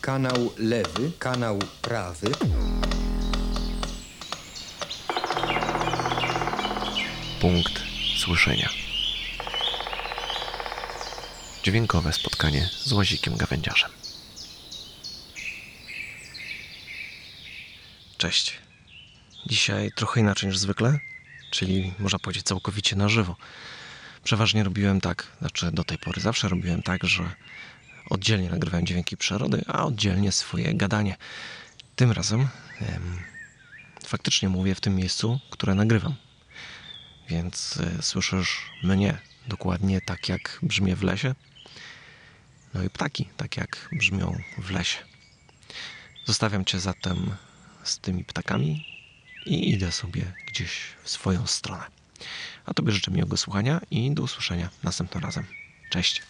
kanał lewy, kanał prawy. Punkt słyszenia. Dźwiękowe spotkanie z łazikiem gawędziarzem. Cześć. Dzisiaj trochę inaczej niż zwykle, czyli można powiedzieć całkowicie na żywo. Przeważnie robiłem tak, znaczy do tej pory zawsze robiłem tak, że oddzielnie nagrywałem dźwięki przyrody, a oddzielnie swoje gadanie. Tym razem em, faktycznie mówię w tym miejscu, które nagrywam więc y, słyszysz mnie dokładnie tak, jak brzmię w lesie. No i ptaki, tak jak brzmią w lesie. Zostawiam cię zatem z tymi ptakami i idę sobie gdzieś w swoją stronę. A tobie życzę miłego słuchania i do usłyszenia następnym razem. Cześć.